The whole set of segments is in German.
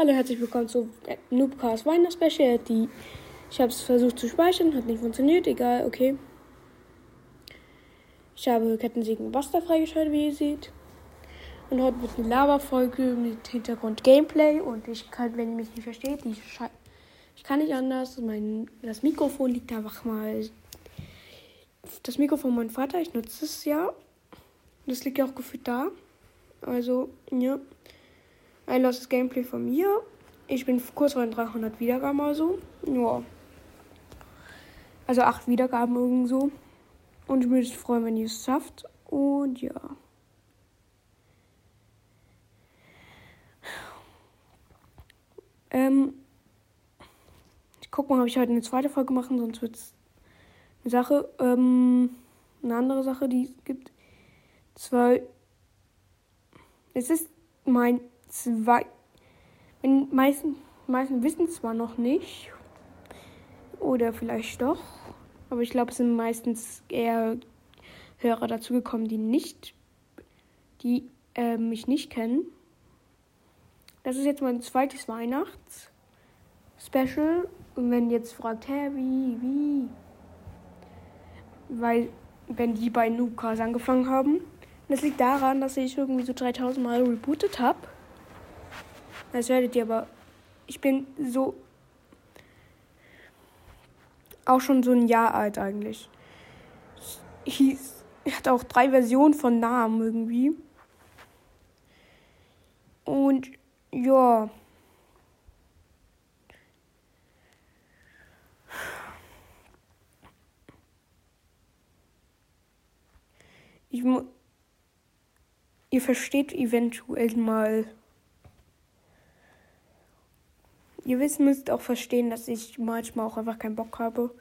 Hallo, herzlich willkommen zu Noobcast Weihnachts-Special. Die ich habe es versucht zu speichern, hat nicht funktioniert, egal, okay. Ich habe Kettensägen Buster freigeschaltet, wie ihr seht. Und heute wird eine Lava-Folge mit Hintergrund Gameplay. Und ich kann, wenn ihr mich nicht versteht, ich, ich kann nicht anders. Mein, das Mikrofon liegt einfach mal. Das Mikrofon meinem Vater, ich nutze es ja. Das liegt ja auch gefühlt da. Also, ja. Ein loses Gameplay von mir. Ich bin kurz vor den 300 Wiedergaben oder so. Ja. Also 8 Wiedergaben irgendwo. Und ich würde mich freuen, wenn ihr es schafft. Und ja. Ähm. Ich guck mal, ob ich heute eine zweite Folge machen, sonst wird es eine Sache. Ähm. Eine andere Sache, die es gibt. Zwei. Es ist mein zwei. Die meisten, meisten wissen zwar noch nicht. Oder vielleicht doch. Aber ich glaube, es sind meistens eher Hörer dazugekommen, die nicht, die äh, mich nicht kennen. Das ist jetzt mein zweites Weihnachts-Special. Und wenn ihr jetzt fragt, hä, wie, wie? Weil, wenn die bei Noobcast angefangen haben, das liegt daran, dass ich irgendwie so 3000 Mal rebootet habe. Das werdet ihr aber. Ich bin so. Auch schon so ein Jahr alt eigentlich. Ich, hieß, ich hatte auch drei Versionen von Namen irgendwie. Und ja. Ich mu Ihr versteht eventuell mal Ihr wisst, müsst auch verstehen, dass ich manchmal auch einfach keinen Bock habe.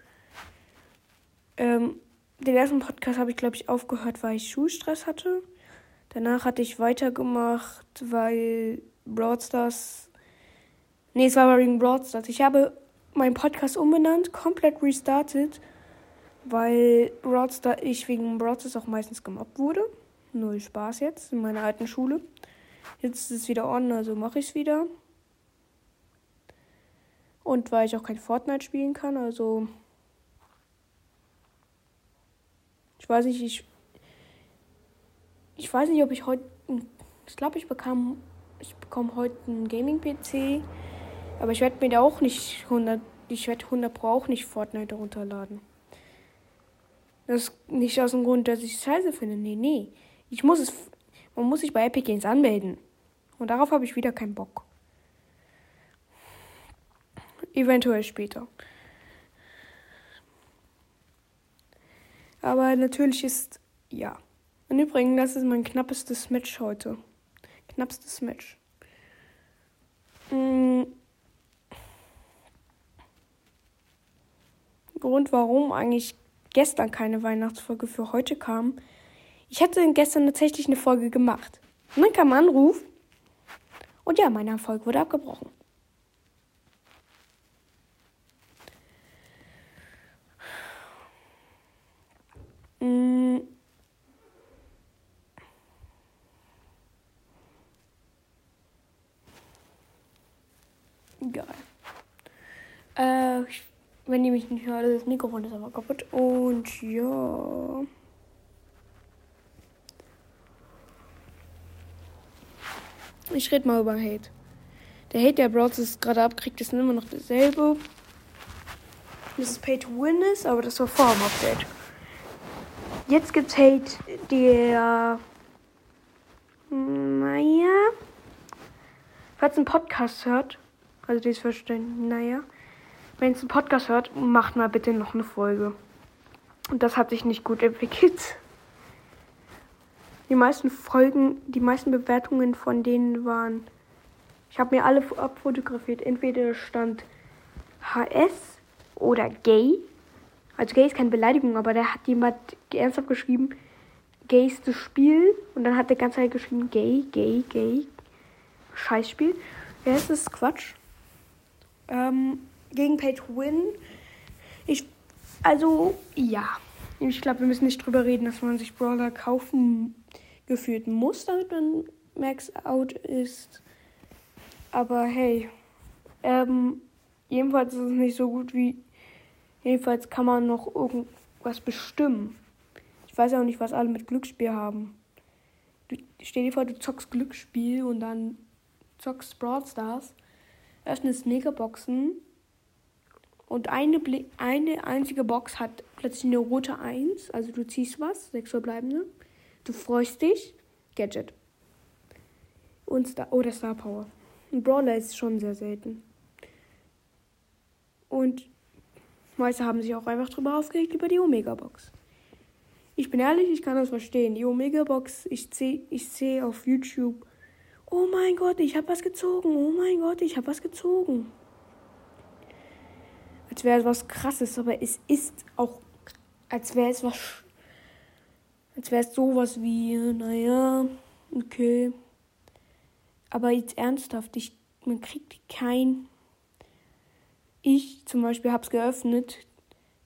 Ähm, den ersten Podcast habe ich, glaube ich, aufgehört, weil ich Schulstress hatte. Danach hatte ich weitergemacht, weil Broadstars. Nee, es war wegen Broadstars. Ich habe meinen Podcast umbenannt, komplett restartet, weil Broadstar, ich wegen Broadstars auch meistens gemobbt wurde. Null Spaß jetzt in meiner alten Schule. Jetzt ist es wieder on, also mache ich es wieder. Und weil ich auch kein Fortnite spielen kann, also. Ich weiß nicht, ich. Ich weiß nicht, ob ich heute. Ich glaube, ich bekam. Ich bekomme heute einen Gaming-PC. Aber ich werde mir da auch nicht 100. Ich werde 100 Pro auch nicht Fortnite runterladen. Das ist nicht aus dem Grund, dass ich es scheiße finde. Nee, nee. Ich muss es. Man muss sich bei Epic Games anmelden. Und darauf habe ich wieder keinen Bock. Eventuell später. Aber natürlich ist, ja. Und übrigens, das ist mein knappestes Match heute. Knappstes Match. Mhm. Grund, warum eigentlich gestern keine Weihnachtsfolge für heute kam. Ich hatte gestern tatsächlich eine Folge gemacht. Und dann kam ein Anruf. Und ja, meine Erfolg wurde abgebrochen. Mm. Geil. Äh, wenn ihr mich nicht hört, das Mikrofon ist aber kaputt. Und ja. Ich rede mal über Hate. Der Hate, der Browser gerade abkriegt, ist immer noch dasselbe. Das ist Pay to Win ist, aber das war vor dem Update. Jetzt gibt's Hate, der. Naja. Falls ein Podcast hört, also dieses Verständnis, naja. Wenn es ein Podcast hört, macht mal bitte noch eine Folge. Und das hat sich nicht gut entwickelt. Die meisten Folgen, die meisten Bewertungen von denen waren. Ich habe mir alle abfotografiert. Entweder stand HS oder Gay also gay ist keine Beleidigung, aber da hat jemand ernsthaft geschrieben, gay ist das Spiel. Und dann hat der ganze Zeit geschrieben, gay, gay, gay. Scheißspiel. Ja, es ist Quatsch. Ähm, gegen to Win. Ich, also, ja. Ich glaube, wir müssen nicht drüber reden, dass man sich Brawler kaufen gefühlt muss, damit man Max Out ist. Aber hey, ähm, jedenfalls ist es nicht so gut wie. Jedenfalls kann man noch irgendwas bestimmen. Ich weiß auch nicht, was alle mit Glücksspiel haben. Du, stell dir vor, du zockst Glücksspiel und dann zockst Brawl Stars, öffnest Megaboxen und eine, eine einzige Box hat plötzlich eine rote 1. Also du ziehst was, sechs verbleibende. Du freust dich. Gadget. Und Star oder Star Power. Ein Brawler ist schon sehr selten. Und meiste haben sich auch einfach drüber aufgeregt über die Omega-Box. Ich bin ehrlich, ich kann das verstehen. Die Omega-Box, ich sehe ich seh auf YouTube, oh mein Gott, ich habe was gezogen. Oh mein Gott, ich habe was gezogen. Als wäre es was krasses, aber es ist auch, als wäre es was, als wäre es sowas wie, naja, okay. Aber jetzt ernsthaft, ich, man kriegt kein. Ich zum Beispiel habe es geöffnet.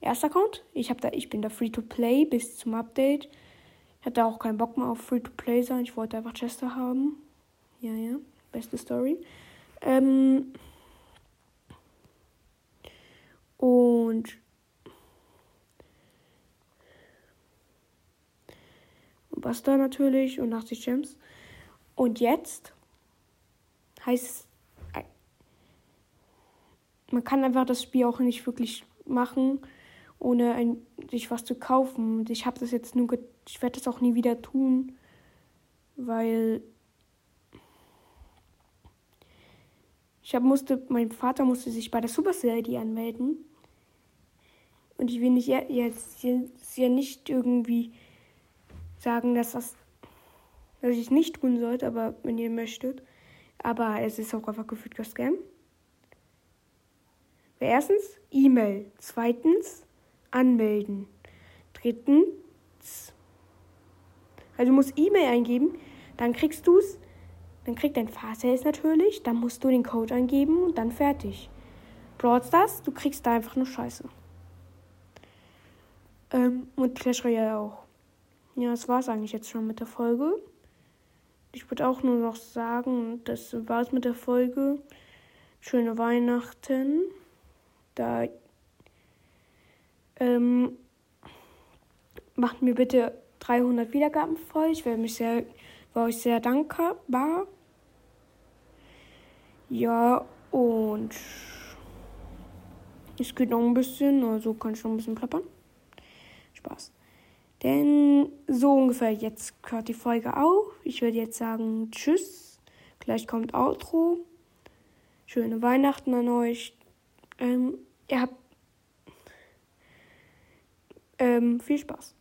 Erster Account. Ich, hab da, ich bin da free to play bis zum Update. Ich hatte auch keinen Bock mehr auf free to play sein. Ich wollte einfach Chester haben. Ja, ja. Beste Story. Ähm und Buster natürlich und 80 Gems. Und jetzt heißt man kann einfach das Spiel auch nicht wirklich machen, ohne ein, sich was zu kaufen. Und ich habe das jetzt nur, ich werde das auch nie wieder tun, weil ich hab, musste, mein Vater musste sich bei der Supercell ID anmelden. Und ich will nicht jetzt ja nicht irgendwie sagen, dass das dass ich es nicht tun sollte, aber wenn ihr möchtet. Aber es ist auch einfach gefühlt Scam. Erstens E-Mail. Zweitens anmelden. Drittens, also du musst E-Mail eingeben, dann kriegst du es, dann kriegt dein Vater es natürlich, dann musst du den Code eingeben und dann fertig. Brawl Stars, du kriegst da einfach nur Scheiße. Ähm, und Clash Royale auch. Ja, das war's eigentlich jetzt schon mit der Folge. Ich würde auch nur noch sagen, das war's mit der Folge. Schöne Weihnachten. Da ähm, macht mir bitte 300 Wiedergaben voll. Ich wäre mich sehr, war euch sehr dankbar. Ja, und es geht noch ein bisschen, also kann ich noch ein bisschen plappern. Spaß. Denn so ungefähr jetzt hört die Folge auf. Ich würde jetzt sagen Tschüss. Gleich kommt Outro. Schöne Weihnachten an euch. Ähm, ihr habt ähm, viel Spaß.